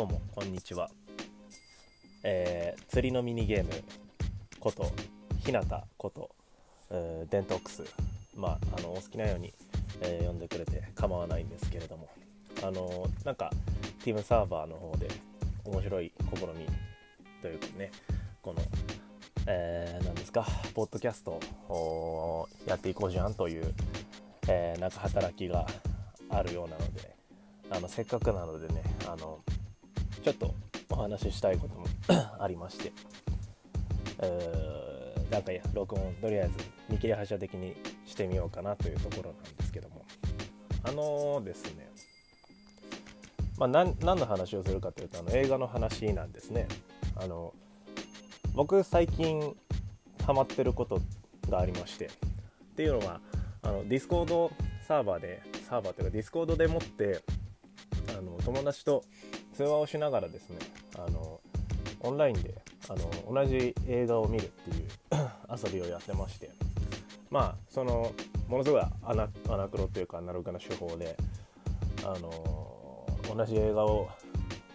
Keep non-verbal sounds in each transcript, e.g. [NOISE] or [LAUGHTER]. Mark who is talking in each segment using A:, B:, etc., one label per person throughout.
A: どうもこんにちは、えー釣りのミニゲームことひなたこと、えーデントックス。まああのお好きなように、えー呼んでくれて構わないんですけれども。あのなんかティムサーバーの方で面白い試みというかねこのえー、ですかポッドキャストをやっていこうじゃんという、えーなんか働きがあるようなのであのせっかくなのでねあのちょっとお話ししたいことも [COUGHS] ありまして、えーなんか録音とりあえず見切り発車的にしてみようかなというところなんですけども。あのですね。まあ、な何の話をするかというとあの映画の話なんですね。あの僕最近ハマってることがありまして。っていうのはあのディスコードサーバーでサーバーというかディスコードでもってあの友達と通話をしながらですねあのオンラインであの同じ映画を見るっていう [COUGHS] 遊びをやってましてまあそのものすごいアナクロというかアナログな手法であの同じ映画を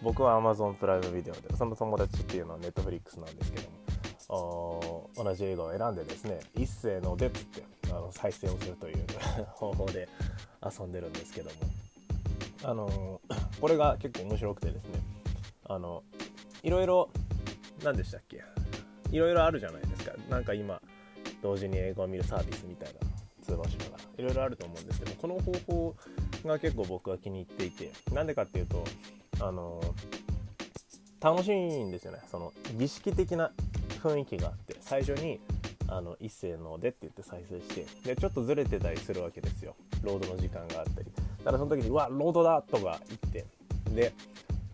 A: 僕は Amazon プライムビデオでその友達っていうのは Netflix なんですけども同じ映画を選んでですね一斉のでっつってあの再生をするという [LAUGHS] 方法で遊んでるんですけどもあのこれが結構面白くてですね。あのいろいろ何でしたっけ？いろいろあるじゃないですか。なんか今同時に映画を見るサービスみたいな通話しながら。いろいろあると思うんですけどこの方法が結構僕は気に入っていて。なんでかっていうとあの楽しいんですよね。その儀式的な雰囲気があって。最初にあの一斉のでって言って再生して。でちょっとずれてたりするわけですよ。ロードの時間があったり。だからその時に「うわロードだ!」とか言ってで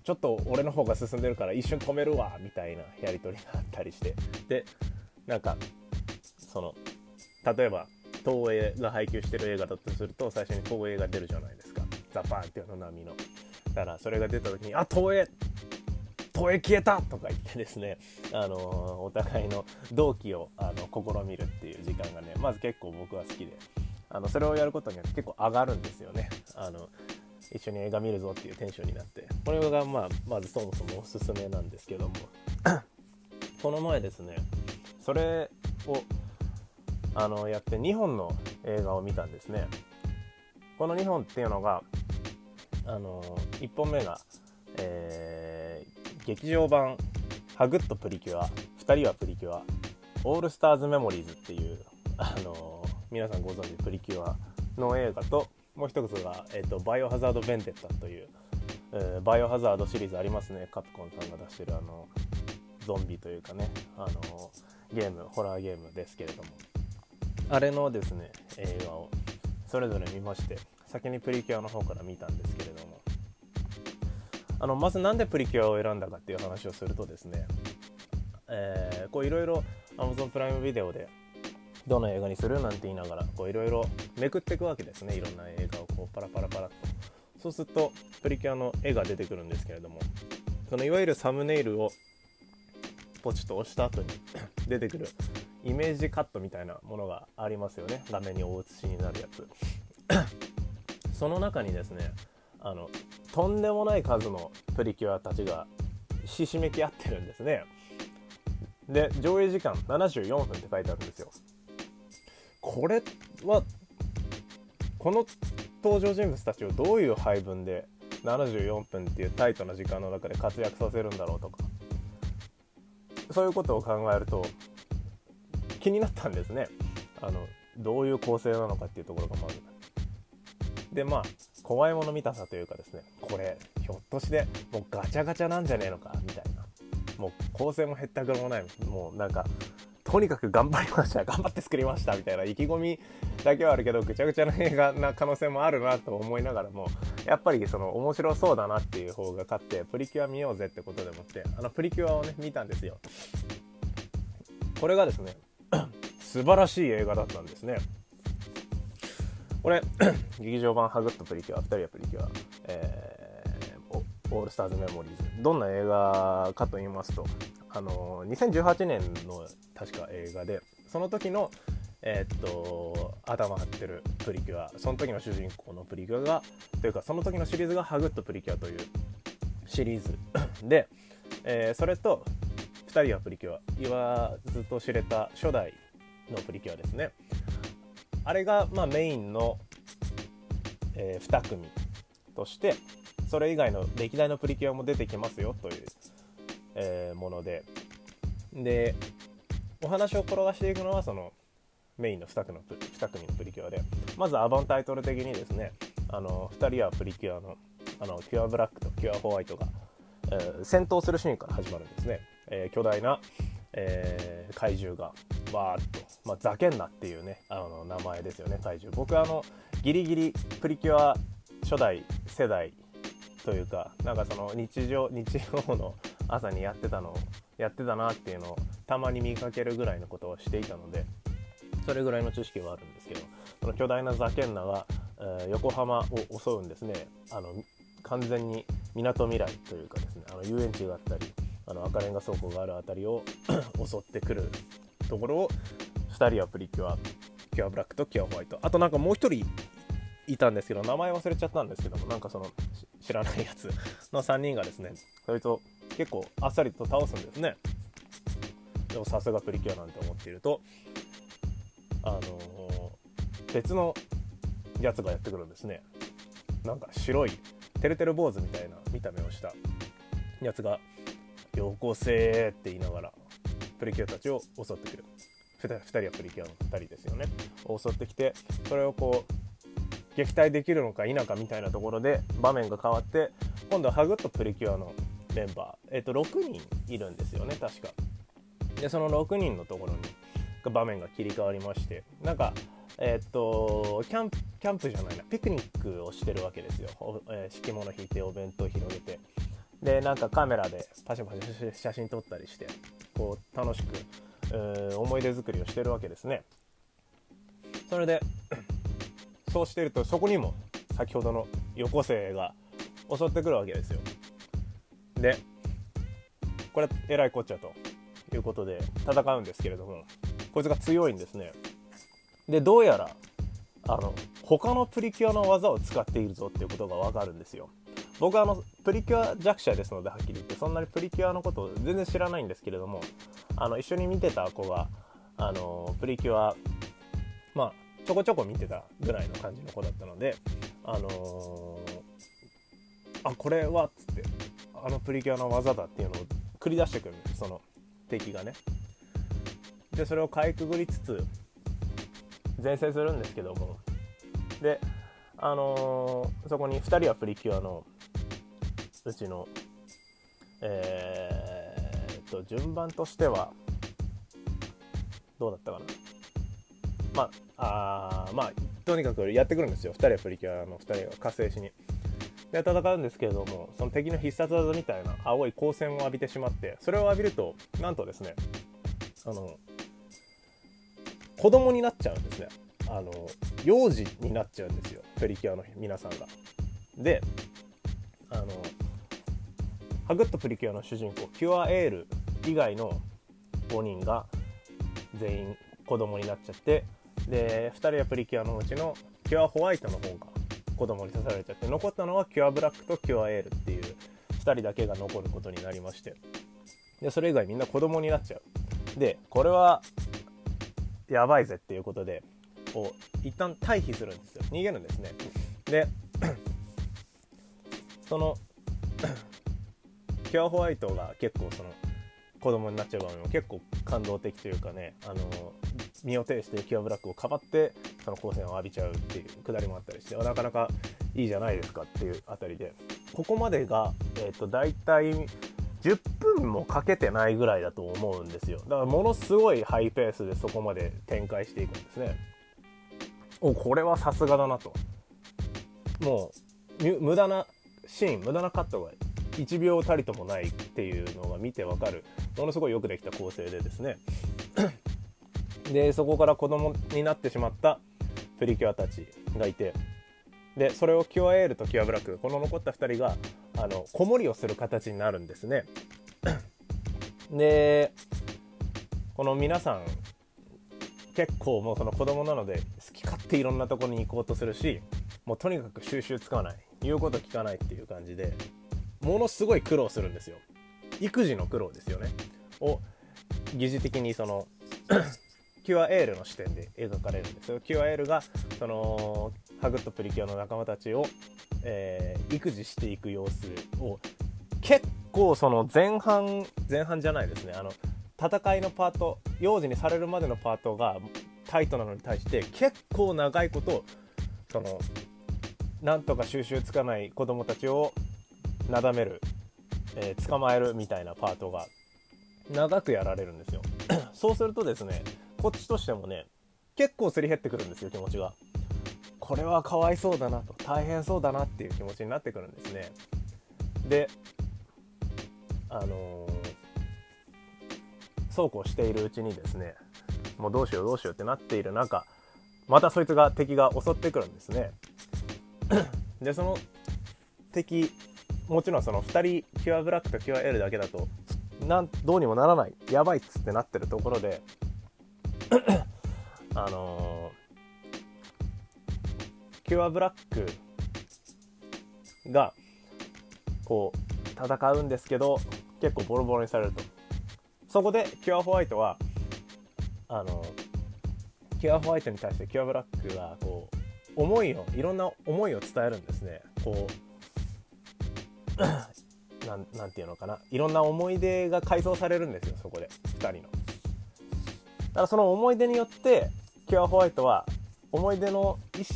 A: ちょっと俺の方が進んでるから一瞬止めるわみたいなやり取りがあったりしてでなんかその例えば東映が配給してる映画だとすると最初に東映が出るじゃないですかザパーンっていうの波のだからそれが出た時に「あ東映東映消えた!」とか言ってですね、あのお互いの同期をあの試みるっていう時間がねまず結構僕は好きであのそれをやることによって結構上がるんですよねあの一緒に映画見るぞっていうテンションになってこれがまあまずそもそもおすすめなんですけども [LAUGHS] この前ですねそれをあのやって2本の映画を見たんですね。この2本っていうのがあの1本目が、えー劇場版「ハグッとプリキュア」「2人はプリキュア」「オールスターズメモリーズ」っていうあの皆さんご存知プリキュアの映画ともう一つが、えーと「バイオハザード・ベンデッタ」という、えーバイオハザードシリーズありますね。カプコンさんが出してるあのゾンビというかねあのゲームホラーゲームですけれども。あれのですね映画をそれぞれ見まして先にプリキュアの方から見たんですけれども。あのまずなんでプリキュアを選んだかっていう話をするとですね、えーこういろいろ Amazon プライムビデオでどの映画にするなんて言いながらこういろいろめくっていくわけですね。いろんな映画をこうパラパラパラっと。そうするとプリキュアの絵が出てくるんですけれどもそのいわゆるサムネイルをポチッと押した後に [COUGHS] 出てくるイメージカットみたいなものがありますよね。画面に大写しになるやつ。[COUGHS] その中にですねあのとんでもない数のプリキュアたちがひしめき合ってるんですね。で上映時間74分って書いてあるんですよ。これはこの登場人物たちをどういう配分で74分っていうタイトな時間の中で活躍させるんだろうとかそういうことを考えると気になったんですね。あのどういう構成なのかっていうところがまず。でまあ怖いもの見たさというかですねこれひょっとしてもうガチャガチャなんじゃねえのかみたいな。もう構成もへったくれもない。もうなんかとにかく頑張りました [LAUGHS] 頑張って作りましたみたいな意気込みだけはあるけどぐちゃぐちゃな映画な可能性もあるなと思いながらもやっぱりその面白そうだなっていう方が勝ってプリキュア見ようぜってことでもってあのプリキュアをね見たんですよ。これがですね [CLEARS THROAT] 素晴らしい映画だったんですね。これ [CLEARS THROAT] 劇場版「ハグッとプリキュア」「2人はプリキュア」えーオオールスターズメモリーズ」どんな映画かと言いますとあの2018年の確か映画でその時のえーっと頭張ってるプリキュアその時の主人公のプリキュアがというかその時のシリーズが「ハグッとプリキュア」というシリーズ [COUGHS] で、えー、それと2人はプリキュア言わずと知れた初代のプリキュアですね。あれがまあメインの、えー、2組としてそれ以外の歴代のプリキュアも出てきますよという、えー、もので。でお話を転がしていくのはそのメインの2組の ,2 組のプリキュアで。まずアバンタイトル的にですねあの2人はプリキュアのあのキュアブラックとキュアホワイトが、えー、戦闘するシーンから始まるんですね、えー、巨大な、えー、怪獣がわーっと、まあ、ザケンナっていうねあの名前ですよね怪獣。僕あのギリギリプリキュア初代世代というかなんかその日常日曜の朝にやってたのをやってたなっていうのをたまに見かけるぐらいのことをしていたのでそれぐらいの知識はあるんですけどその巨大なザケンナが、えー、横浜を襲うんですね。あの完全にみなとみらいというかですねあの遊園地があったりあの赤レンガ倉庫がある辺りを [COUGHS] 襲ってくるところを2人はプリキュアキュアブラックとキュアホワイト。あとなんかもう1人いたんですけど名前忘れちゃったんですけどもなんかその知らないやつの3人がですねそいつを結構あっさりと倒すんですね。でもさすがプリキュアなんて思っているとあのー、別のやつがやってくるんですね。なんか白いてるてる坊主みたいな見た目をしたやつが「よこせ」って言いながらプリキュアたちを襲ってくる。2, 人はプリキュアの2人ですよね。襲ってきてそれをこう撃退できるのか否かみたいなところで場面が変わって今度はハグッとプリキュアのメンバー、えっと、6人いるんですよね確か。でその6人のところに場面が切り替わりまして。なんかえっとキャンプキャンプじゃないなピクニックをしてるわけですよ、えー、敷物引いてお弁当広げて。でなんかカメラでパシャパシャ写真撮ったりしてこう楽しく、えー、思い出作りをしてるわけですね。それでそうしてるとそこにも先ほどのよこ生が襲ってくるわけですよ。でこれえらいこっちゃということで戦うんですけれどもこいつが強いんですね。でどうやらあの他のプリキュアの技を使っているぞっていうことが分かるんですよ。僕はあのプリキュア弱者ですのではっきり言ってそんなにプリキュアのことを全然知らないんですけれどもあの一緒に見てた子があのプリキュアまあちょこちょこ見てたぐらいの感じの子だったのであのー、あこれはっつってあのプリキュアの技だっていうのを繰り出してくるその敵がねでそれをかいくぐりつつ前線するんですけどもであのー、そこに2人はプリキュアのうちのえー、っと順番としてはどうだったかなまあ、あまあ、とにかくやってくるんですよ。2人はプリキュアの2人が火星しに。で、戦うんですけれども、その敵の必殺技みたいな青い光線を浴びてしまって、それを浴びると、なんとですね、あの、子供になっちゃうんですね。あの、幼児になっちゃうんですよ。プリキュアの皆さんが。で、あの、ハグッとプリキュアの主人公、キュアエール以外の5人が全員子供になっちゃって、で2人はプリキュアのうちのキュアホワイトの方が子供に刺されちゃって残ったのはキュアブラックとキュアエールっていう2人だけが残ることになりまして。でそれ以外みんな子供になっちゃう。でこれはやばいぜっていうことでこう一旦退避するんですよ。逃げるんですね。で [CLEARS THROAT] そのキュアホワイトが結構その子供になっちゃう場面も結構感動的というかねあの身を挺してキュアブラックをかばってその光線を浴びちゃうっていうくだりもあったりしてなかなかいいじゃないですかっていうあたりで。ここまでが、えーと、大体10分もかけてないぐらいだと思うんですよ。だからものすごいハイペースでそこまで展開していくんですね。おこれはさすがだなと。もう無駄なシーン無駄なカットが1秒たりともないっていうのが見てわかる。ものすごいよくできた構成でですね。でそこから子供になってしまったプリキュアたちがいてでそれをキュアエールとキュアブラックこの残った2人があの子守りをする形になるんですね。[COUGHS] でこの皆さん結構もうその子供なので好き勝手いろんなところに行こうとするしもうとにかく収集つかない言うこと聞かないっていう感じでものすごい苦労するんですよ。育児の苦労ですよね。を疑似的にそのキュアエールの視点で描かれるんですよ。キュアエールがそのハグッとプリキュアの仲間たちを、えー、育児していく様子を結構その前半前半じゃないですね。あの戦いのパート幼児にされるまでのパートがタイトなのに対して結構長いことそのなんとか収集つかない子供たちをなだめる、えー、捕まえるみたいなパートが長くやられるんですよ。[CLEARS THROAT] そうするとですねこっちとしてもね結構すり減ってくるんですよ気持ちが。これはかわいそうだなと大変そうだなっていう気持ちになってくるんですね。であのー、そうこうしているうちにですねもうどうしようどうしようってなっている中またそいつが敵が襲ってくるんですね。でその敵もちろんその2人キュアブラックとキュア L だけだとなんどうにもならない。やばいっつってなってるところであのー、キュアブラックがこう戦うんですけど結構ボロボロにされると。そこでキュアホワイトはあのキュアホワイトに対してキュアブラックがこう思いをいろんな思いを伝えるんですね。こうなんなんていうのかな。いろんな思い出が回想されるんですよそこで。2人の。だからその思い出によってキュアホワイトは思い出の意思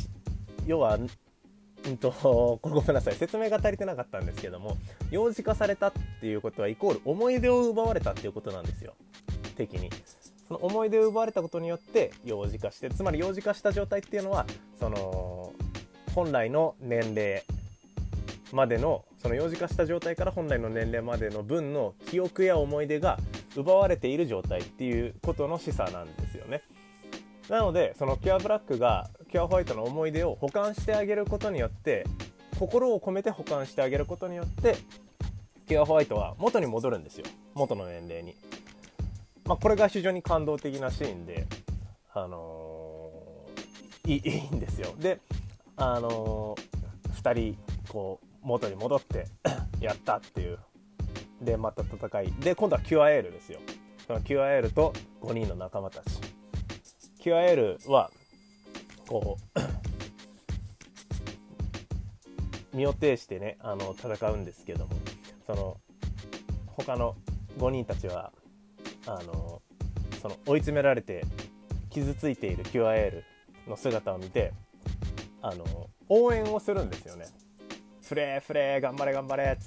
A: 要はうんと [LAUGHS] ごめんなさい説明が足りてなかったんですけども幼児化されたっていうことはイコール思い出を奪われたっていうことなんですよ敵に。その思い出を奪われたことによって幼児化してつまり幼児化した状態っていうのはその本来の年齢までのその幼児化した状態から本来の年齢までの分の記憶や思い出が奪われている状態っていうことの示唆なんですよね。なのでそのキュアブラックがキュアホワイトの思い出を保管してあげることによって心を込めて保管してあげることによってキュアホワイトは元に戻るんですよ元の年齢に。まあ、これが非常に感動的なシーンで、あのー、い [LAUGHS] いいんですよ。で、あのー、2人こう元に戻って [COUGHS] やったっていうでまた戦い。で今度はキュアエルですよ。そのキュアエルと5人の仲間たち。キュアエルはこう [COUGHS] 身を挺してねあの戦うんですけどもその他の5人たちはあのその追い詰められて傷ついているキュアエルの姿を見てあの応援をするんですよね。フレーフレー頑張れ頑張れっつっ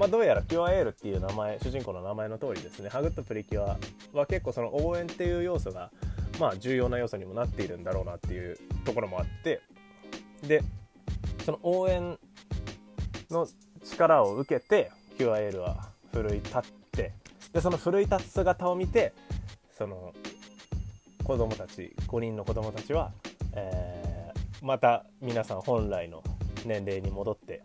A: まあ、どうやらキュアエールっていう名前主人公の名前の通りですね。ハグッとプリキュアは結構その応援っていう要素がまあ重要な要素にもなっているんだろうなっていうところもあって。でその応援の力を受けてキュアエールは奮い立ってでその奮い立つ姿を見てその子供たち5人の子供たちは、えー、また皆さん本来の年齢に戻って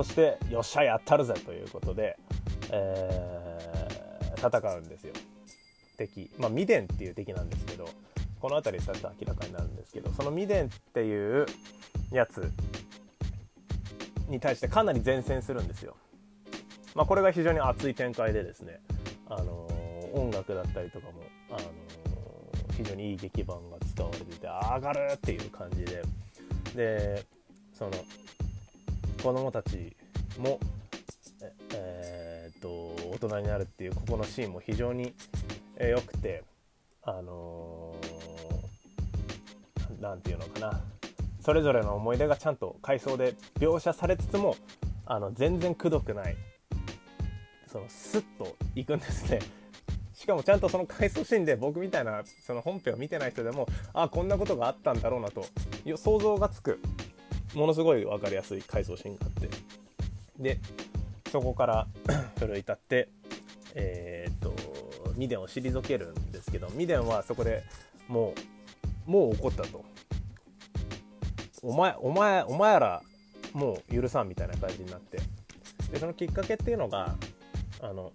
A: そしてよっしゃやったるぜということで、えー、戦うんですよ。敵。まあミデンっていう敵なんですけどこの辺りでちょっと明らかになるんですけどそのミデンっていうやつに対してかなり前線するんですよ。まあ、これが非常に熱い展開でですね、あのー、音楽だったりとかも、あのー、非常にいい劇版が使われてて上がるっていう感じで。でその子供たちもえー、っと大人になるっていうここのシーンも非常に良、くてあの何て言うのかな。それぞれの思い出がちゃんと回想で描写されつつもあの全然くどくないそのスッといくんですね。しかもちゃんとその回想シーンで僕みたいなその本編を見てない人でもあこんなことがあったんだろうなと想像がつく。ものすごい分かりやすい回想シーンがあって。でそこから [CLEARS THROAT] 奮い立ってえー、っとミデンを退けるんですけどミデンはそこでもうもう怒ったと。お前お前お前らもう許さんみたいな感じになって。でそのきっかけっていうのがあの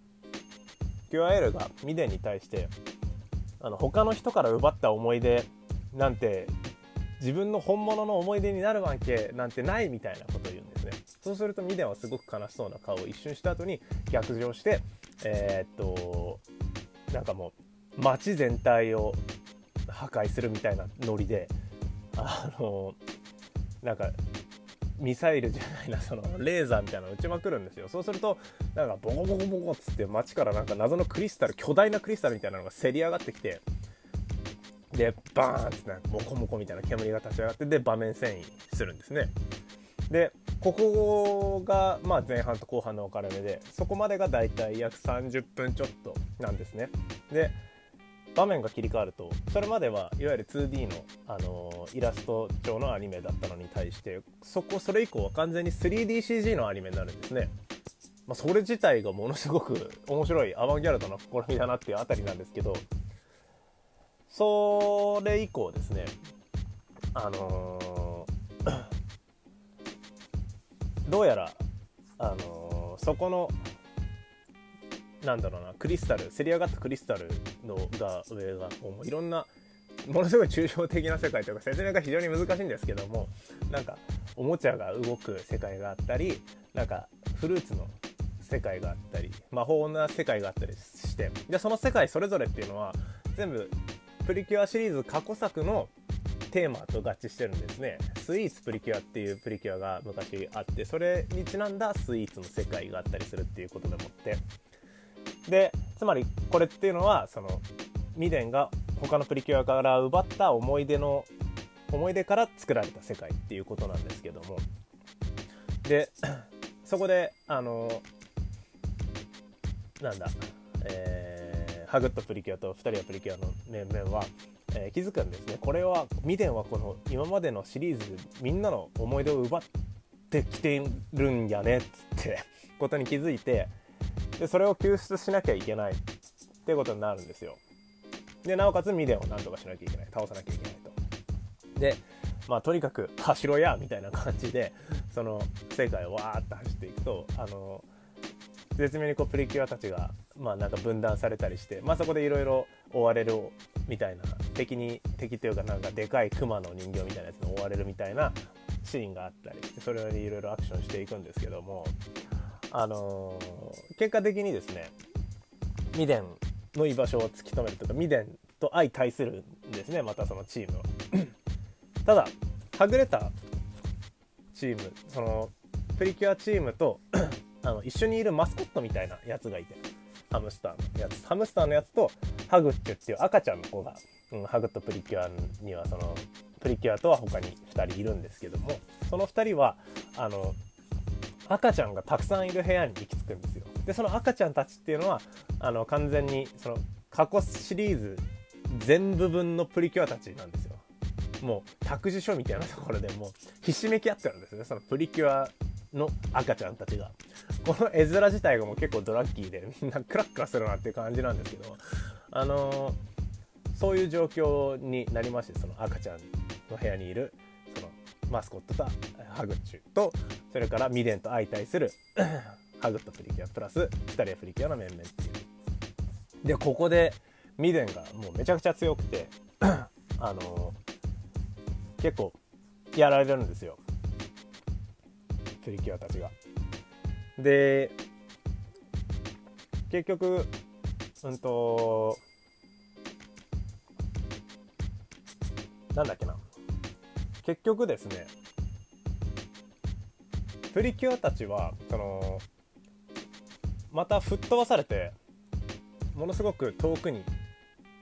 A: QRL がミデンに対してあの他の人から奪った思い出なんて自分の本物の思い出になるわけなんてないみたいなことを言うんですね。そうするとミデンはすごく悲しそうな顔を一瞬した後に逆上してえー、っとなんかもう街全体を破壊するみたいなノリであのなんかミサイルじゃないなそのレーザーみたいなの撃ちまくるんですよ。そうするとなんかボコボコボコっつって街からなんか謎のクリスタル巨大なクリスタルみたいなのがせり上がってきてでバーンっつってモコモコみたいな煙が立ち上がってで場面遷移するんですねでここがまあ前半と後半の分かれ目でそこまでがだいたい約30分ちょっとなんですねで場面が切り替わるとそれまではいわゆる 2D の、あのイラスト調のアニメだったのに対してそこそれ以降は完全に 3DCG のアニメになるんですね。まあ、それ自体がものすごく面白いアバンギャルドな試みだなっていうあたりなんですけどそれ以降ですねあのー、[COUGHS] どうやら、あのー、そこのなんだろうなクリスタルせり上がったクリスタルのが上がこういろんなものすごい抽象的な世界というか説明が非常に難しいんですけどもなんかおもちゃが動く世界があったりなんかフルーツの世界があったり魔法な世界があったりしてでその世界それぞれっていうのは全部プリキュアシリーズ過去作のテーマと合致してるんですね。スイーツプリキュアっていうプリキュアが昔あってそれにちなんだスイーツの世界があったりするっていうことでもって。でつまりこれっていうのはそのミデンが他のプリキュアから奪った思い出の思い出から作られた世界っていうことなんですけども。でそこであのなんだ、えー、ハグッとプリキュアと2人はプリキュアの面々は、えー、気づくんですね。これはミデンはこの今までのシリーズみんなの思い出を奪ってきてるんやねっつってことに気づいてでそれを救出しなきゃいけないってことになるんですよ。でなおかつミデンをなんとかしなきゃいけない。倒さなきゃいけないと。でまあとにかく走ろやみたいな感じでその世界をわーって走っていくとあの絶妙にこうプリキュアたちがまあなんか分断されたりして、まあ、そこでいろいろ追われるみたいな敵に敵というかなんかでかいクマの人形みたいなやつに追われるみたいなシーンがあったりそれにいろいろアクションしていくんですけどもあのー、結果的にですねミデンの居場所を突き止めるというかミデンと相対するんですねまたそのチームは。[CLEARS THROAT] ただはぐれたチームそのプリキュアチームと [CLEARS THROAT] あの一緒にいるマスコットみたいなやつがいて。ハムスターのやつ。ハムスターのやつとハグッチュっていう赤ちゃんの子が、うん、ハグとプリキュアにはそのプリキュアとは他に2人いるんですけどもその2人はあの赤ちゃんがたくさんいる部屋に行き着くんですよ。でその赤ちゃんたちっていうのはあの完全にその過去シリーズ全部分のプリキュアたちなんですよ。もう託児所みたいなところでもうひしめき合ってるんですね。そのプリキュアの赤ちゃんたちが。この絵面自体がもう結構ドラッキーでみんなクラックラするなっていう感じなんですけどあのー、そういう状況になりましてその赤ちゃんの部屋にいるそのマスコットとハグッチュとそれからミデンと相対する [CLEARS THROAT] ハグとプリキュアプラス2人はプリキュアの面々っていう。でここでミデンがもうめちゃくちゃ強くて [CLEARS THROAT] あの結構やられるんですよ。プリキュアたちが。で結局うんとなんだっけな結局ですねプリキュアたちはそのまた吹っ飛ばされてものすごく遠くに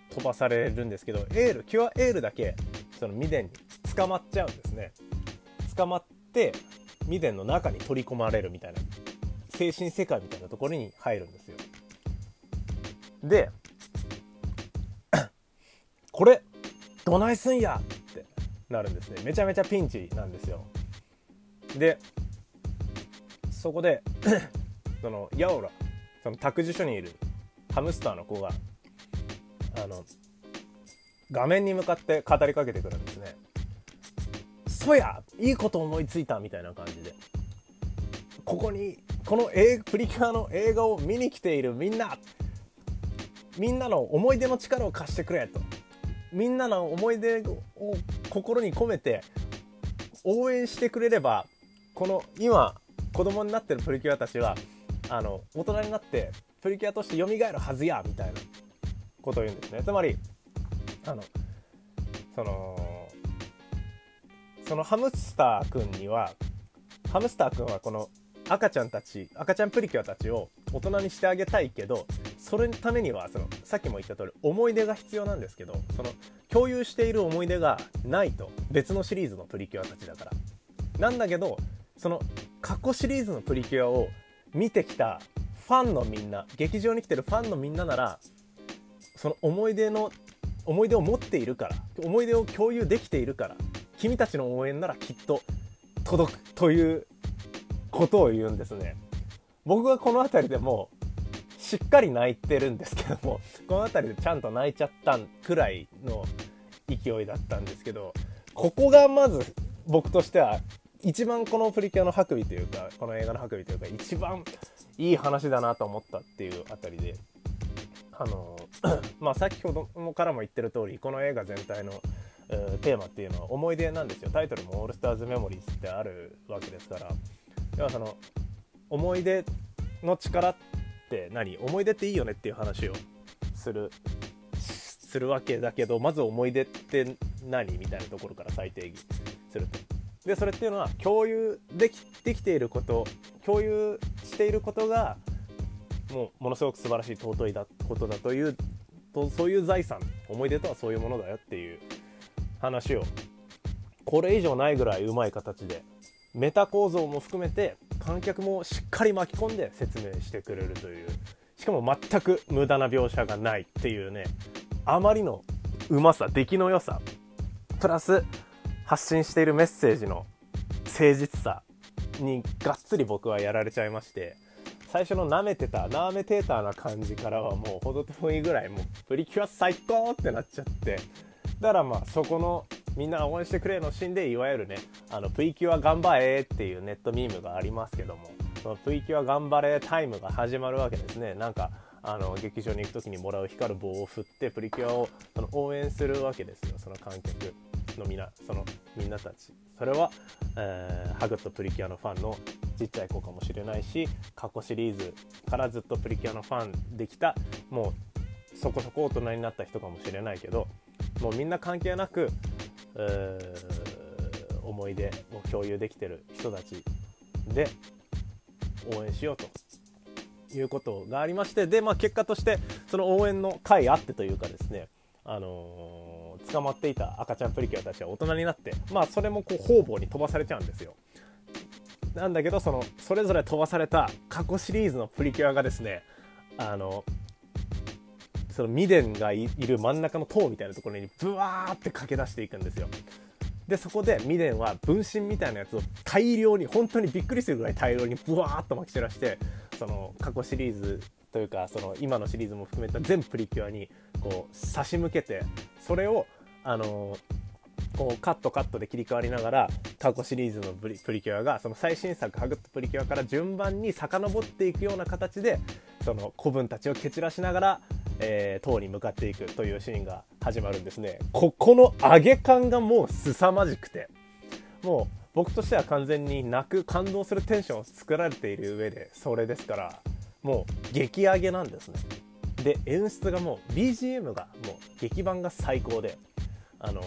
A: 飛ばされるんですけどエールキュアエールだけそのミデンに捕まっちゃうんですね捕まってミデンの中に取り込まれるみたいな精神世界みたいなところに入るんですよ。で [COUGHS] これどないすんやってなるんですね。めちゃめちゃピンチなんですよ。でそこで [COUGHS] そのヤオラその託児所にいるハムスターの子があの画面に向かって語りかけてくるんですね。そやいいこと思いついたみたいな感じで。ここにこのプリキュアの映画を見に来ているみんな。みんなの思い出の力を貸してくれと。みんなの思い出を心に込めて応援してくれればこの今子供になってるプリキュアたちはあの大人になってプリキュアとして蘇るはずやみたいなことを言うんですね。つまりあのそのそのハムスターくんにはハムスターくんはこの赤ちゃんたち赤ちゃんプリキュアたちを大人にしてあげたいけどそれのためにはそのさっきも言った通り思い出が必要なんですけどその共有している思い出がないと別のシリーズのプリキュアたちだから。なんだけどその過去シリーズのプリキュアを見てきたファンのみんな劇場に来てるファンのみんなならその思い出の思い出を持っているから思い出を共有できているから君たちの応援ならきっと届くということを言うんですね。僕はこの辺りでもしっかり泣いてるんですけども [LAUGHS] この辺りでちゃんと泣いちゃったくらいの勢いだったんですけどここがまず僕としては一番このプリキュアのハクビというかこの映画のハクビというか一番いい話だなと思ったっていうあたりであの [CLEARS THROAT] まあ先ほどもからも言ってる通りこの映画全体のテーマっていうのは思い出なんですよ。タイトルも「オールスターズ・メモリーズ」ってあるわけですから。要はその思い出の力って何？思い出っていいよねっていう話をするするわけだけどまず思い出って何？みたいなところから再定義すると。でそれっていうのは共有できできていること共有していることがもうものすごく素晴らしい尊いだことだというとそういう財産。思い出とはそういうものだよっていう話を。これ以上ないぐらいうまい形でメタ構造も含めて観客もしっかり巻き込んで説明してくれるという。しかも全く無駄な描写がないっていうねあまりのうまさ出来の良さプラス発信しているメッセージの誠実さにがっつり僕はやられちゃいまして最初の舐めてた舐めてたな感じからはもうほど遠いぐらいもうプリキュア最高ってなっちゃってだからまあそこのみんな応援してくれのシーンでいわゆるねあのプリキュア頑張れっていうネットミームがありますけどもそのプリキュア頑張れタイムが始まるわけですね。なんかあの劇場に行く時にもらう光る棒を振ってプリキュアをその応援するわけですよ。その観客のみなそのみんなたち。それは、えー、ハグとプリキュアのファンのちっちゃい子かもしれないし過去シリーズからずっとプリキュアのファンできたもうそこそこ大人になった人かもしれないけどもうみんな関係なく、思い出を共有できてる人たちで応援しようということがありましてで、まあ、結果としてその応援の会あってというかですねあのー捕まっていた赤ちゃんプリキュアたちは大人になってまあそれもこう方々に飛ばされちゃうんですよ。なんだけどそのそれぞれ飛ばされた過去シリーズのプリキュアがですねあのそのミデンがいる真ん中の塔みたいなところにブワーって駆け出していくんですよ。でそこでミデンは分身みたいなやつを大量に本当にびっくりするぐらい大量にブワーッとまき散らしてその過去シリーズというかその今のシリーズも含めた全プリキュアにこう差し向けてそれをあのこうカットカットで切り替わりながら過去シリーズのプリプリキュアがその最新作「ハグッとプリキュア」から順番に遡っていくような形でその子分たちを蹴散らしながら、えー、塔に向かっていくというシーンが始まるんですね。ここの上げ感がもう凄まじくて。もう僕としては完全に泣く感動するテンションを作られている上でそれですからもう激上げなんですね。で演出がもう BGM がもう劇版が最高であの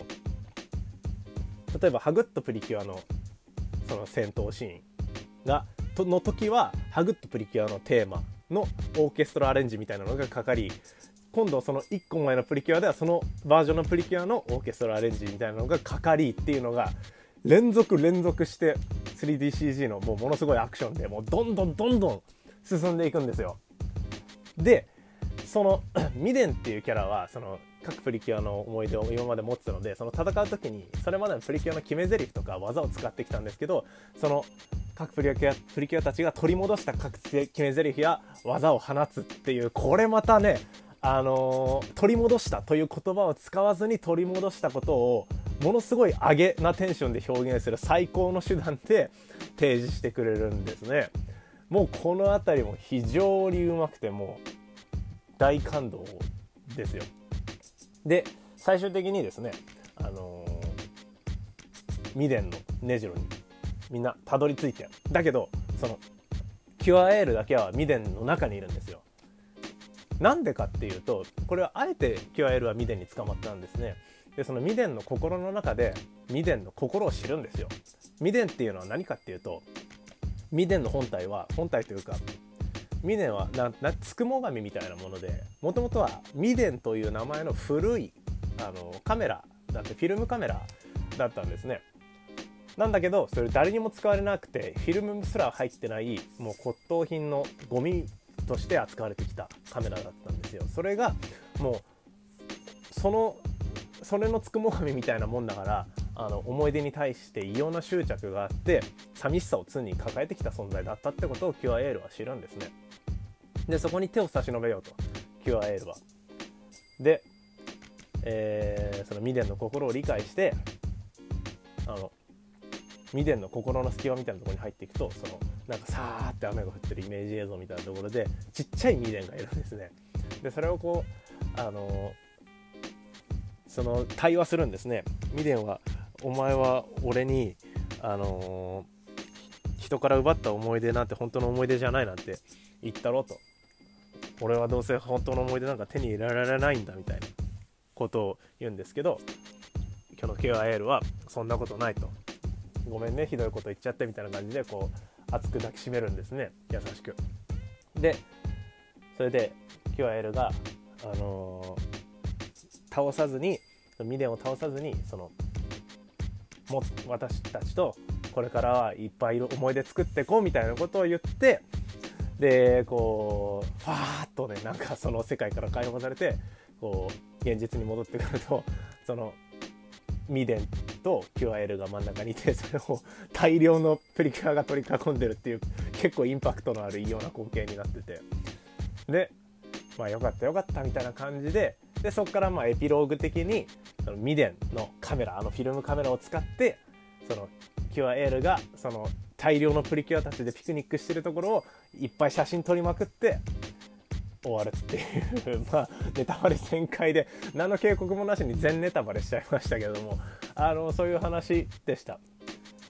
A: 例えば「ハグッとプリキュアの」その戦闘シーンがとの時は「ハグッとプリキュア」のテーマのオーケストラアレンジみたいなのがかかり今度その1個前のプリキュアではそのバージョンのプリキュアのオーケストラアレンジみたいなのがかかりっていうのが連続連続して 3DCG のもうものすごいアクションでもうどんどんどんどん進んでいくんですよ。でその [CLEARS THROAT] ミデンっていうキャラはその各プリキュアの思い出を今まで持ってたのでその戦う時にそれまでのプリキュアの決め台詞とか技を使ってきたんですけどその各プリキュアプリキュアたちが取り戻した各決め台詞や技を放つっていうこれまたねあのー、取り戻したという言葉を使わずに取り戻したことをものすごい上げなテンションで表現する最高の手段で提示してくれるんですね。もうこの辺りも非常にうまくてもう大感動ですよ。で最終的にですね、あのー、ミデンの根城にみんなたどり着いてだけどそのキュアエールだけはミデンの中にいるんですよ。なんでかっていうとこれはあえてキュアエールはミデンに捕まったんですね。でそのミデンの心の中でミデンの心を知るんですよ。ミデンっていうのは何かっていうとミデンの本体は本体というかミデンはななつくも神みたいなものでもともとはミデンという名前の古いあのカメラだってフィルムカメラだったんですね。なんだけどそれ誰にも使われなくてフィルムすら入ってないもう骨董品のゴミとして扱われてきたカメラだったんですよ。それがもうそのそれのつくも神みたいなもんだからあの思い出に対して異様な執着があって寂しさを常に抱えてきた存在だったってことをキュアエールは知るんですね。でそこに手を差し伸べようと。キュアエールは。で、えー、そのミデンの心を理解してあのミデンの心の隙間みたいなところに入っていくとそのなんかさーって雨が降ってるイメージ映像みたいなところでちっちゃいミデンがいるんですね。でそれをこうあのその対話するんですね。ミデンはお前は俺にあの、人から奪った思い出なんて本当の思い出じゃないなんて言ったろと。俺はどうせ本当の思い出なんか手に入れられないんだみたいなことを言うんですけど今日の KOL はそんなことないと。ごめんねひどいこと言っちゃってみたいな感じでこう熱く抱きしめるんですね。優しく。でそれで QIL があのー、倒さずにミデンを倒さずにそのも私たちとこれからはいっぱい思い出作っていこうみたいなことを言ってでこうファーッとねなんかその世界から解放されてこう現実に戻ってくるとそのミデンと QIL が真ん中にいてそれを大量のプリキュアが取り囲んでるっていう結構インパクトのある異様な光景になってて。でまあよかったよかったみたいな感じででそこからまあエピローグ的にそのミデンのカメラあのフィルムカメラを使ってそのキュアエールがその大量のプリキュアたちでピクニックしてるところをいっぱい写真撮りまくって終わるっていう [LAUGHS] まあネタバレ全開で何の警告もなしに全ネタバレしちゃいましたけどもあのそういう話でした。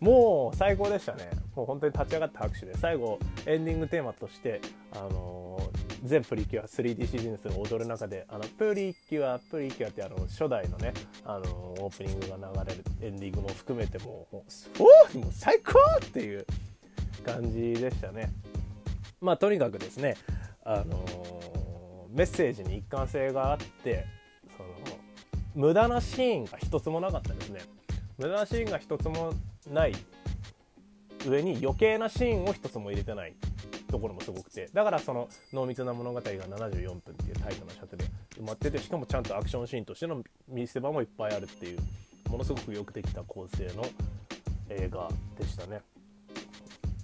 A: もう最高でしたね。もう本当に立ち上がった拍手で最後エンディングテーマとしてあの全プリキュア 3DCG の人が踊る中であのプリキュアプリキュアってあの初代のねあのオープニングが流れるエンディングも含めてもうおもう最高っていう感じでしたね。まあとにかくですねあのメッセージに一貫性があってその無駄なシーンが一つもなかったですね。無駄なシーンが一つもない上に余計なシーンを一つも入れてない。ところもすごくてだからその濃密な物語が74分っていうタイトな尺で埋まっててしかもちゃんとアクションシーンとしての見せ場もいっぱいあるっていうものすごくよくできた構成の映画でしたね。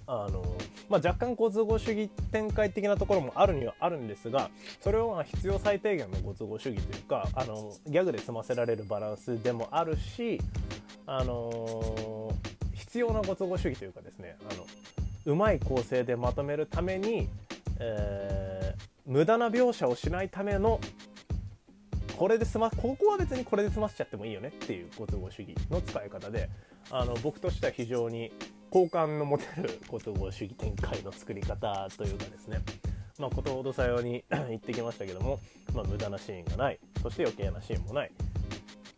A: あのまあ、若干ご都合主義展開的なところもあるにはあるんですがそれを必要最低限のご都合主義というかあのギャグで済ませられるバランスでもあるし、あの必要なご都合主義というかですねあのうまい構成でまとめるために、えー、無駄な描写をしないためのこれで済まここは別にこれで済ませちゃってもいいよねっていうご都合主義の使い方であの僕としては非常に好感の持てるご都合主義展開の作り方というかですね。まあことほどさように [COUGHS] 言ってきましたけども、まあ、無駄なシーンがない。そして余計なシーンもない。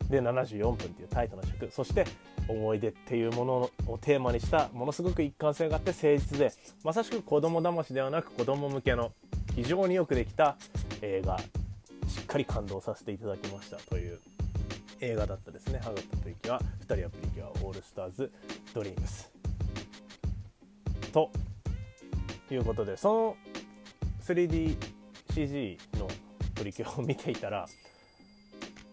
A: で74分っていうタイトな尺。そして思い出っていうものをテーマにしたものすごく一貫性があって誠実でまさしく子供騙しではなく子供向けの非常によくできた映画しっかり感動させていただきましたという映画だったですね。 HUGっとプリキュア、2人はプリキュア、オールスターズ・ドリームス。ということで、その 3DCG のプリキュアを見ていたら、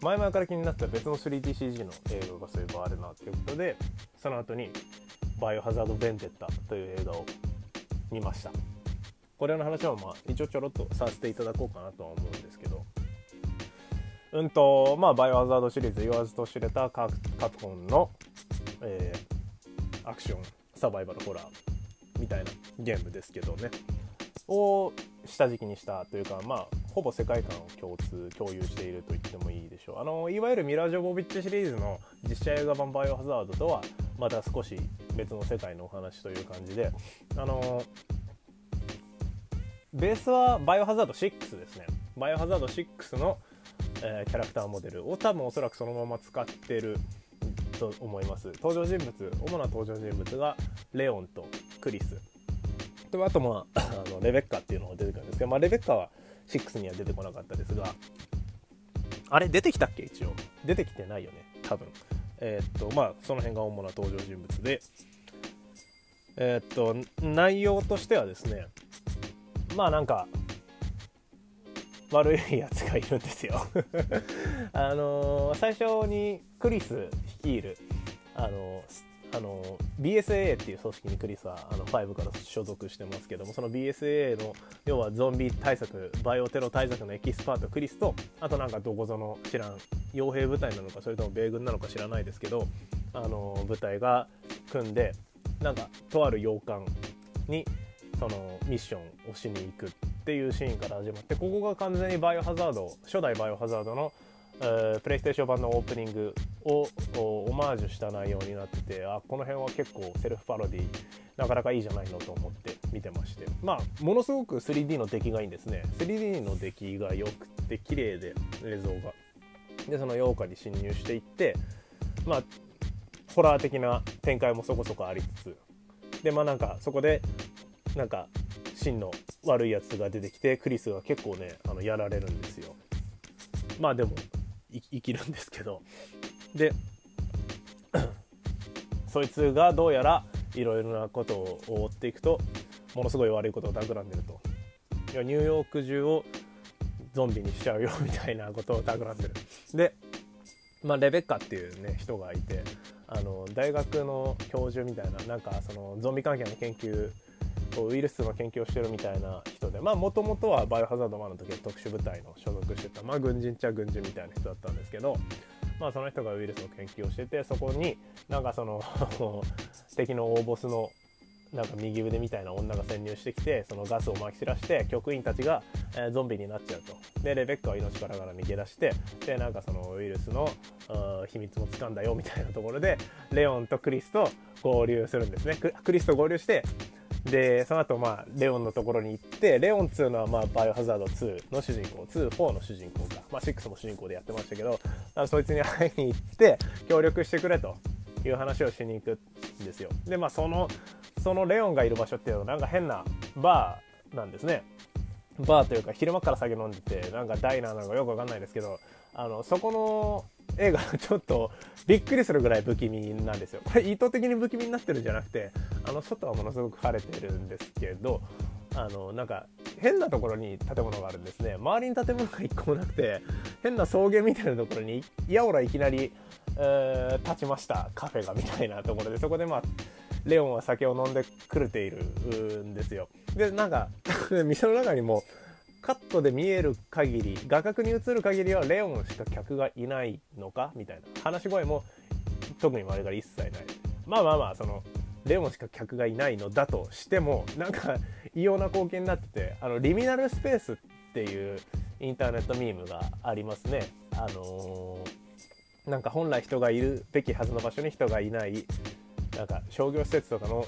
A: 前々から気になった別の 3DCG の映画がそういえばあるなということでその後に「バイオハザード・ベンテッタ」という映画を見ました。これの話はまあ一応ちょろっとさせていただこうかなとは思うんですけど。うんとまあバイオハザードシリーズ言わずと知れたカプコンの、えー、アクションサバイバルホラーみたいなゲームですけどね。を下敷きにしたというかまあほぼ世界観を共通共有していると言ってもいいでしょう。あのいわゆるミラージョボビッチシリーズの実写映画版「バイオハザード」とはまた少し別の世界のお話という感じで。あのベースはバイオハザード6ですね。バイオハザード6の、えー、キャラクターモデルを多分おそらくそのまま使ってると思います。登場人物主な登場人物がレオンとクリス。とあとまああのレベッカっていうのが出てくるんですけど、まあ、レベッカは6には出てこなかったですがあれ出てきたっけ？一応。出てきてないよね。多分。えー、っとまあその辺が主な登場人物で。えー、っと内容としてはですねまあなんか悪いやつがいるんですよ。[LAUGHS] あのー、最初にクリス率いるあのーあの BSAA っていう組織にクリスはあの5から所属してますけどもその BSAA の要はゾンビ対策バイオテロ対策のエキスパートクリスとあとなんかどこぞの知らん傭兵部隊なのかそれとも米軍なのか知らないですけどあの部隊が組んでなんかとある洋館にそのミッションをしに行くっていうシーンから始まってここが完全にバイオハザード初代バイオハザードのプレイステーション版のオープニングをオマージュした内容になっててあこの辺は結構セルフパロディなかなかいいじゃないのと思って見てまして。まあものすごく 3D の出来がいいんですね。3D の出来が良くて綺麗で映像が。でその洋歌に侵入していってまあホラー的な展開もそこそこありつつ。でまあなんかそこでなんか真の悪いやつが出てきてクリスが結構ねあのやられるんですよ。まあでも生きるんですけど。で [COUGHS] そいつがどうやらいろいろなことを追っていくとものすごい悪いことを企んでると。いやニューヨーク中をゾンビにしちゃうよみたいなことを企んでる。で、まあ、レベッカっていうね人がいてあの大学の教授みたいななんかそのゾンビ関係の研究ウイルスの研究をしてるみたいな人でまあもともとはバイオハザード1の時は特殊部隊の所属してたまあ軍人っちゃ軍人みたいな人だったんですけどまあその人がウイルスの研究をしててそこになんかその [LAUGHS] 敵の大ボスのなんか右腕みたいな女が潜入してきてそのガスをまき散らして局員たちが、えー、ゾンビになっちゃうと。でレベッカは命からがら逃げ出してでなんかそのウイルスの秘密もつかんだよみたいなところでレオンとクリスと合流するんですね。クリスと合流してでその後まあレオンのところに行ってレオン2のはまあバイオハザード2の主人公24の主人公か、まあ、6も主人公でやってましたけどそいつに会いに行って協力してくれという話をしに行くんですよ。でまあそのそのレオンがいる場所っていうのはなんか変なバーなんですね。バーというか昼間から酒飲んでてなんかダイナーなのかよくわかんないですけどあのそこの映画ちょっとびっくりするぐらい不気味なんですよ。これ意図的に不気味になってるんじゃなくてあの外はものすごく晴れてるんですけどあのなんか変なところに建物があるんですね。周りに建物が一個もなくて変な草原みたいなところにやおらいきなり、えー、立ちました。カフェがみたいなところで。そこでまあレオンは酒を飲んでくれているんですよ。でなんか [LAUGHS] 店の中にもカットで見える限り画角に映る限りはレオンしか客がいないのかみたいな話し声も特に周りから一切ない。まあまあまあそのレオンしか客がいないのだとしてもなんか異様な光景になってて [LAUGHS] あのリミナルスペースっていうインターネットミームがありますね。あのー、なんか本来人がいるべきはずの場所に人がいない。なんか商業施設とかの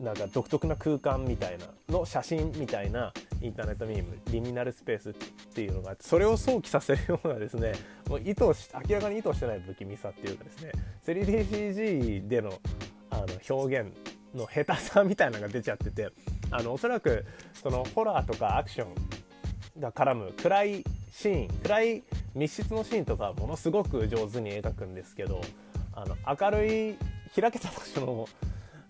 A: なんか独特な空間みたいなの写真みたいなインターネットミームリミナルスペースっていうのがあってそれを想起させるようなですね [LAUGHS] もう意図し明らかに意図してない不気味さっていうかですね 3DCG でのあの表現の下手さみたいなのが出ちゃってて [LAUGHS] あのおそらくそのホラーとかアクションが絡む暗いシーン暗い密室のシーンとかものすごく上手に描くんですけどあの明るい開けた場所の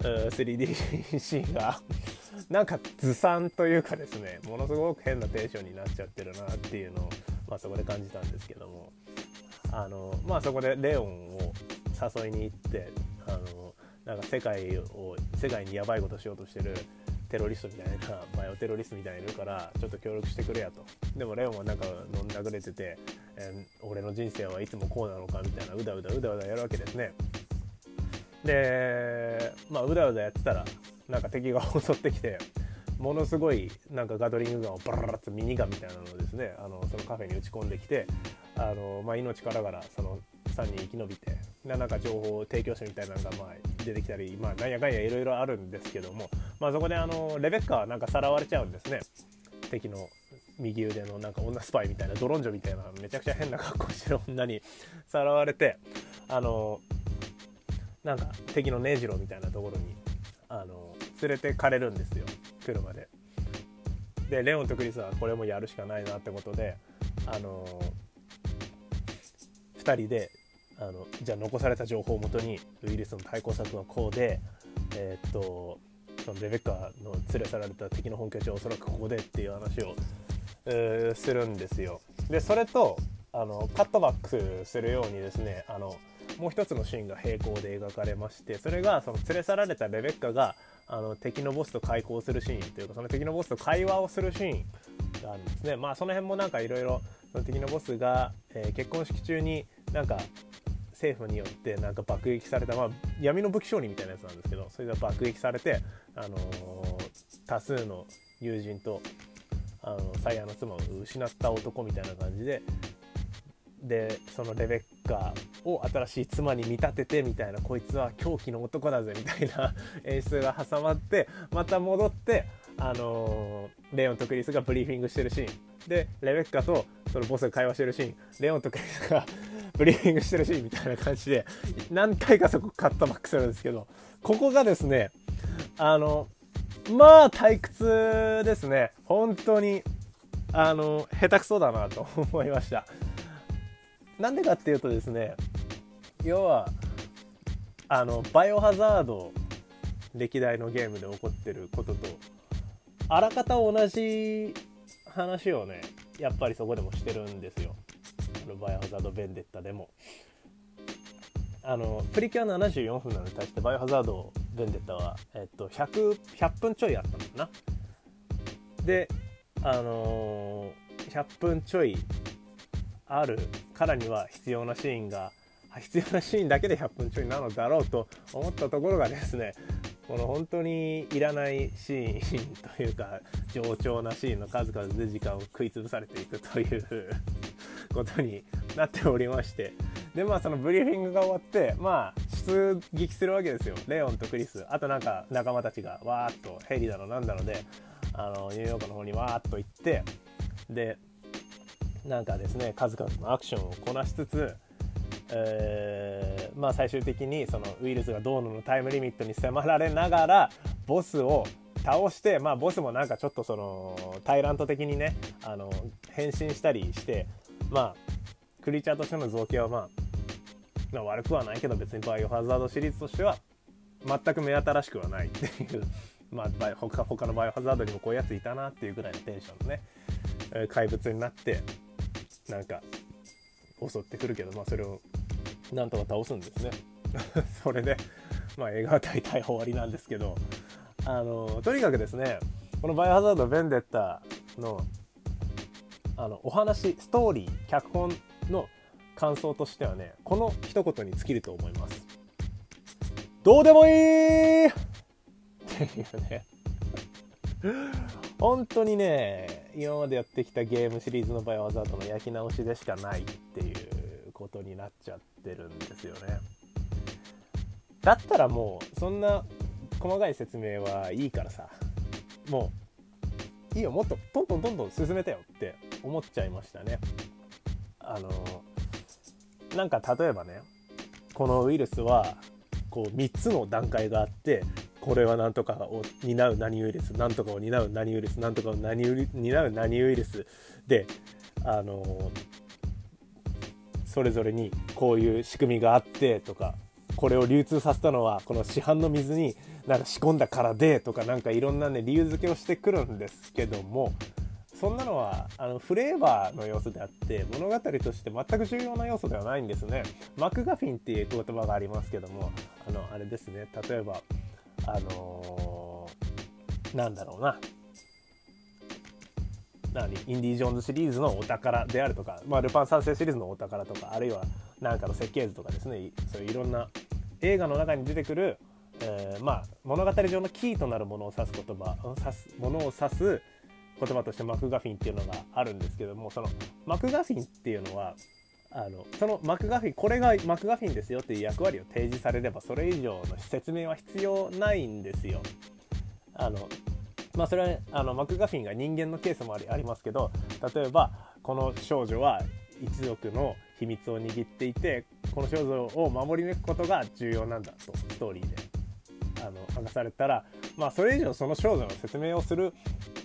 A: 3DCG が [LAUGHS] なんかずさんというかですねものすごく変なテンションになっちゃってるなっていうのを、まあ、そこで感じたんですけども。あのまあそこでレオンを誘いに行ってあのなんか世界を世界にやばいことしようとしてるテロリストみたいな [LAUGHS] バイオテロリストみたいにいるからちょっと協力してくれやと。でもレオンはなんか飲んだくれてて、えー、俺の人生はいつもこうなのかみたいなうだうだうだうだやるわけですね。でまあうだうだやってたらなんか敵が [LAUGHS] 襲ってきてものすごいなんかガトリングガンをバララッとミニガンみたいなのをですねあのそのカフェに打ち込んできてあの、まあ、命からがらその3人生き延びてなんか情報提供者みたいなのがまあ出てきたり、まあ、なんやかんやいろいろあるんですけども、まあ、そこであのレベッカはなんかさらわれちゃうんですね。敵の右腕のなんか女スパイみたいなドロンジョみたいなめちゃくちゃ変な格好してる女にさらわれてあのなんか敵のネジロみたいなところにあの連れてかれるんですよ車で。でレオンとクリスはこれもやるしかないなってことであの2人であのじゃあ残された情報をもとにウイルスの対抗策はこうでえー、っとそのレベッカの連れ去られた敵の本拠地はおそらくここでっていう話を、えー、するんですよ。でそれとあのカットバックするようにですねあのもう一つのシーンが並行で描かれましてそれがその連れ去られたレベッカがあの敵のボスと開口するシーンというかその敵のボスと会話をするシーンがあるんですね。まあその辺もなんかいろいろ敵のボスが、えー、結婚式中になんか政府によってなんか爆撃された、まあ、闇の武器商人みたいなやつなんですけどそれが爆撃されて、あのー、多数の友人とあの最愛の妻を失った男みたいな感じででそのレベッカを新しい妻に見立ててみたいなこいつは狂気の男だぜみたいな [LAUGHS] 演出が挟まってまた戻ってあのー、レオンとクリスがブリーフィングしてるシーン。でレベッカとそのボスが会話してるシーン。レオンとクリスが [LAUGHS] ブリーフィングしてるシーンみたいな感じで何回かそこカットバックするんですけどここがですねあのまあ退屈ですね。本当にあの下手くそだなと思いました。なんでかっていうとですね要はあのバイオハザード歴代のゲームで起こってることとあらかた同じ話をねやっぱりそこでもしてるんですよ。バイオハザード・ベンデッタでも。あのプリキュア74分なのに対してバイオハザード・ベンデッタは、えっと、100, 100分ちょいあったのかな。であのー、100分ちょいあるからには必要なシーンが [LAUGHS] 必要なシーンだけで100分ちょいなのだろうと思ったところがですねこの本当にいらないシーンというか冗長なシーンの数々で時間を食い潰されていくという [LAUGHS] ことになっておりましてでまあそのブリーフィングが終わってまあ出撃するわけですよ。レオンとクリス。あとなんか仲間たちがわーっとヘリだのなんだのであのニューヨークの方にわーっと行ってでなんかですね数々のアクションをこなしつつ、えー、まあ最終的にそのウイルスがドーノのタイムリミットに迫られながらボスを倒して、まあ、ボスもなんかちょっとそのタイラント的にねあの変身したりしてまあクリーチャーとしての造形はまあ、まあ、悪くはないけど別にバイオハザードシリーズとしては全く目新しくはないっていう [LAUGHS] まあ他他のバイオハザードにもこういうやついたなっていうぐらいのテンションのね、え怪物になってなんか襲ってくるけど、まあ、それをなんとか倒すんですね。[LAUGHS] それで、まあ、映画は大体終わりなんですけどあのとにかくですねこの「バイオハザード・ベンデッタの」あのお話ストーリー脚本の感想としてはねこの一言に尽きると思います。どうでもいい！っていうね。本当にね今までやってきたゲームシリーズのバイオハザードの焼き直しでしかないっていうことになっちゃってるんですよね。だったらもうそんな細かい説明はいいからさもういいよもっとどんどんどんどん進めてよって思っちゃいましたね。あのなんか例えばねこのウイルスはこう3つの段階があってこれは何とかを担う何ウイルス何とかを担う何ウイルス何とかを何担う何ウイルスであのそれぞれにこういう仕組みがあってとかこれを流通させたのはこの市販の水になんか仕込んだからでとかなんかいろんなね理由付けをしてくるんですけどもそんなのはあのフレーバーの要素であって物語として全く重要な要素ではないんですね。マクガフィンっていう言葉がありますけどもあのあれですね例えばあのー、なんだろうな。何？インディ・ジョーンズシリーズのお宝であるとか、まあ、ルパン三世シリーズのお宝とかあるいは何かの設計図とかですね。そういういろんな映画の中に出てくる、えー、まあ、物語上のキーとなるものを指す言葉を指すものを指す言葉としてマクガフィンっていうのがあるんですけどもそのマクガフィンっていうのはあのそのマクガフィンこれがマクガフィンですよっていう役割を提示されればそれ以上の説明は必要ないんですよ。あのまあそれはあのマクガフィンが人間のケースもありありますけど例えばこの少女は一族の秘密を握っていてこの少女を守り抜くことが重要なんだとストーリーであの明かされたらまあそれ以上その少女の説明をする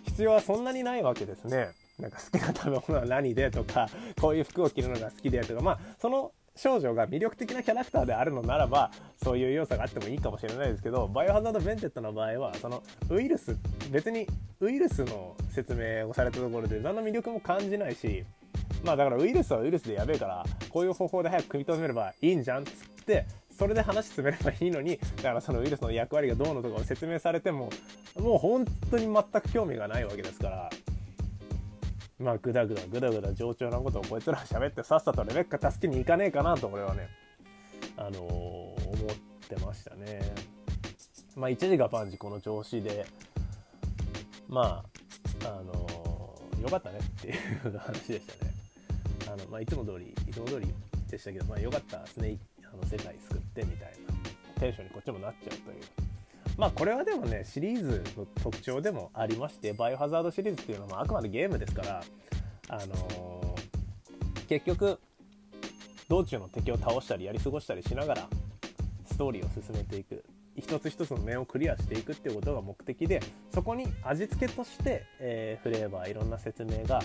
A: 必要はそんなにないわけですね。なんか好きな食べ物は何でとか [LAUGHS] こういう服を着るのが好きでとかまあその少女が魅力的なキャラクターであるのならばそういう要素があってもいいかもしれないですけどバイオハザード・ベンデッタの場合はそのウイルス別にウイルスの説明をされたところで何の魅力も感じないしまあだからウイルスはウイルスでやべえからこういう方法で早く食い止めればいいんじゃんっつってそれで話進めればいいのにだからそのウイルスの役割がどうのとかを説明されてももう本当に全く興味がないわけですからまあグダグダグダグダ冗長なことをこいつら喋ってさっさとレベッカ助けに行かねえかなと俺はねあのー、思ってましたね。まあ一時が万事この調子でまああのー、よかったねっていう話でしたね。あの、まあ、いつも通りいつも通りでしたけどまあよかったですねあの世界救ってみたいな。テンションにこっちもなっちゃうという。まあこれはでもねシリーズの特徴でもありましてバイオハザードシリーズっていうのはあくまでゲームですからあのー、結局道中の敵を倒したりやり過ごしたりしながらストーリーを進めていく。一つ一つの面をクリアしていくっていうことが目的でそこに味付けとして、えー、フレーバーいろんな説明が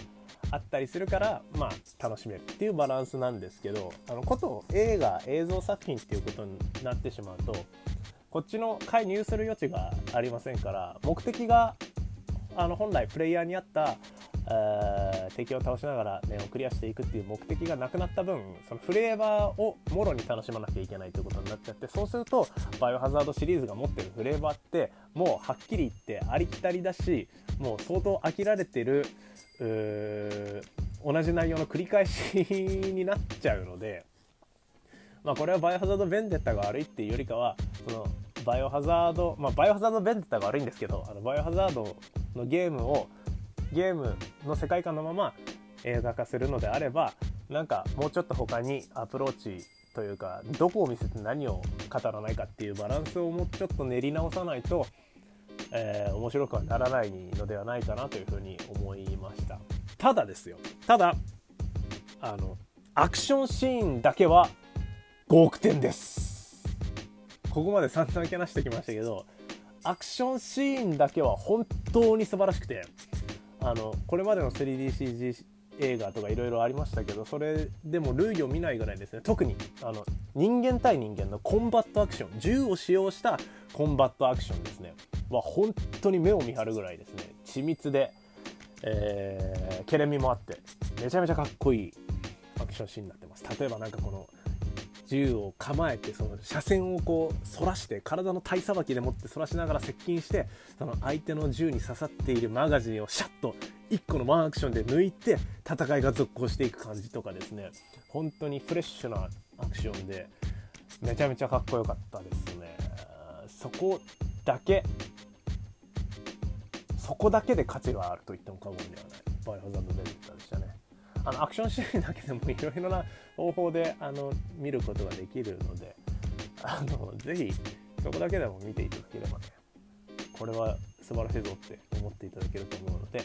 A: あったりするからまあ楽しめるっていうバランスなんですけどあのこと映画映像作品っていうことになってしまうとこっちの介入する余地がありませんから目的があの本来プレイヤーにあった、えー、敵を倒しながら面をクリアしていくっていう目的がなくなった分そのフレーバーをもろに楽しまなきゃいけないということになっちゃってそうするとバイオハザードシリーズが持ってるフレーバーってもうはっきり言ってありきたりだしもう相当飽きられてる同じ内容の繰り返しになっちゃうので。まあ、これはバイオハザード・ベンデッタが悪いっていうよりかはそのバイオハザード、まあ、バイオハザード・ベンデッタが悪いんですけどあのバイオハザードのゲームをゲームの世界観のまま映画化するのであればなんかもうちょっと他にアプローチというかどこを見せて何を語らないかっていうバランスをもうちょっと練り直さないと、えー、面白くはならないのではないかなというふうに思いました。ただですよ。ただあのアクションシーンだけは5億点です。ここまで散々けなしてきましたけどアクションシーンだけは本当に素晴らしくてあのこれまでの 3DCG 映画とかいろいろありましたけどそれでも類を見ないぐらいですね。特にあの人間対人間のコンバットアクション銃を使用したコンバットアクションですね。は本当に目を見張るぐらいですね。緻密で、えー、ケレミもあってめちゃめちゃかっこいいアクションシーンになってます。例えばなんかこの銃を構えてその車線をこう反らして体の体さばきでもって反らしながら接近してその相手の銃に刺さっているマガジンをシャッと1個のワンアクションで抜いて戦いが続行していく感じとかですね。本当にフレッシュなアクションでめちゃめちゃかっこよかったですね。そこだけそこだけで価値があると言っても過言ではない。バイオハザードベルタでしたね。あのアクションシーンだけでもいろいろな方法であの見ることができるのであのぜひそこだけでも見ていただければねこれは素晴らしいぞって思っていただけると思うので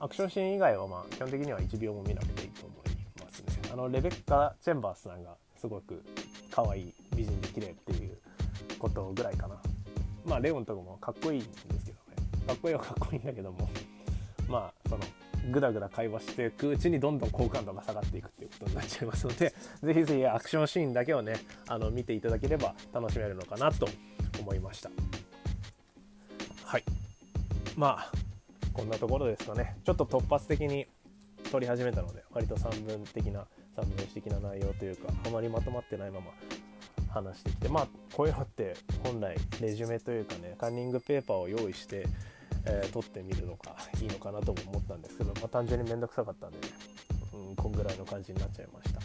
A: アクションシーン以外はまあ基本的には1秒も見なくていいと思いますね。あのレベッカ・チェンバースさんがすごく可愛い美人で綺麗っていうことぐらいかな。まあレオンとかもかっこいいんですけどね。かっこいいはかっこいいんだけども。まあそのぐだぐだ会話していくうちにどんどん好感度が下がっていくっていうことになっちゃいますので是非是非アクションシーンだけをねあの見ていただければ楽しめるのかなと思いました。はい。まあこんなところですかね。ちょっと突発的に撮り始めたので割と3分的な3分的な内容というかあまりまとまってないまま話してきてまあこういうのって本来レジュメというかねカンニングペーパーを用意してえー、撮ってみるのかいいのかなとも思ったんですけど、まあ、単純に面倒くさかったんでね、うん、こんぐらいの感じになっちゃいました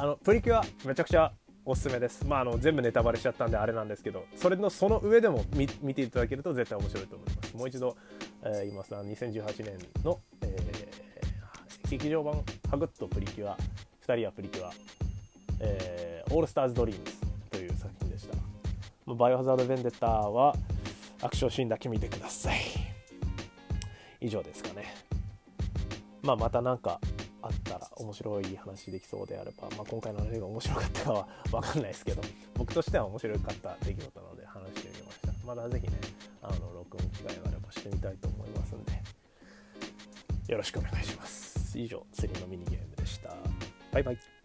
A: あのプリキュアめちゃくちゃおすすめです。まあ、あの全部ネタバレしちゃったんであれなんですけど、それのその上でも見ていただけると絶対面白いと思います。もう一度、えー、言います。2018年の、えー、劇場版ハグッとプリキュアふたりはプリキュア、えー、オールスターズドリームズという作品でしたバイオハザード・ベンデッタはアクションシーンだけ見てください以上ですかね。まあまた何かあったら面白い話できそうであれば、まあ、今回の話が面白かったかは分かんないですけど僕としては面白かった出来事なので話してみました。また是非ねあの録音機会があればしてみたいと思いますんでよろしくお願いします。以上釣りのミニゲームでした。バイバイ。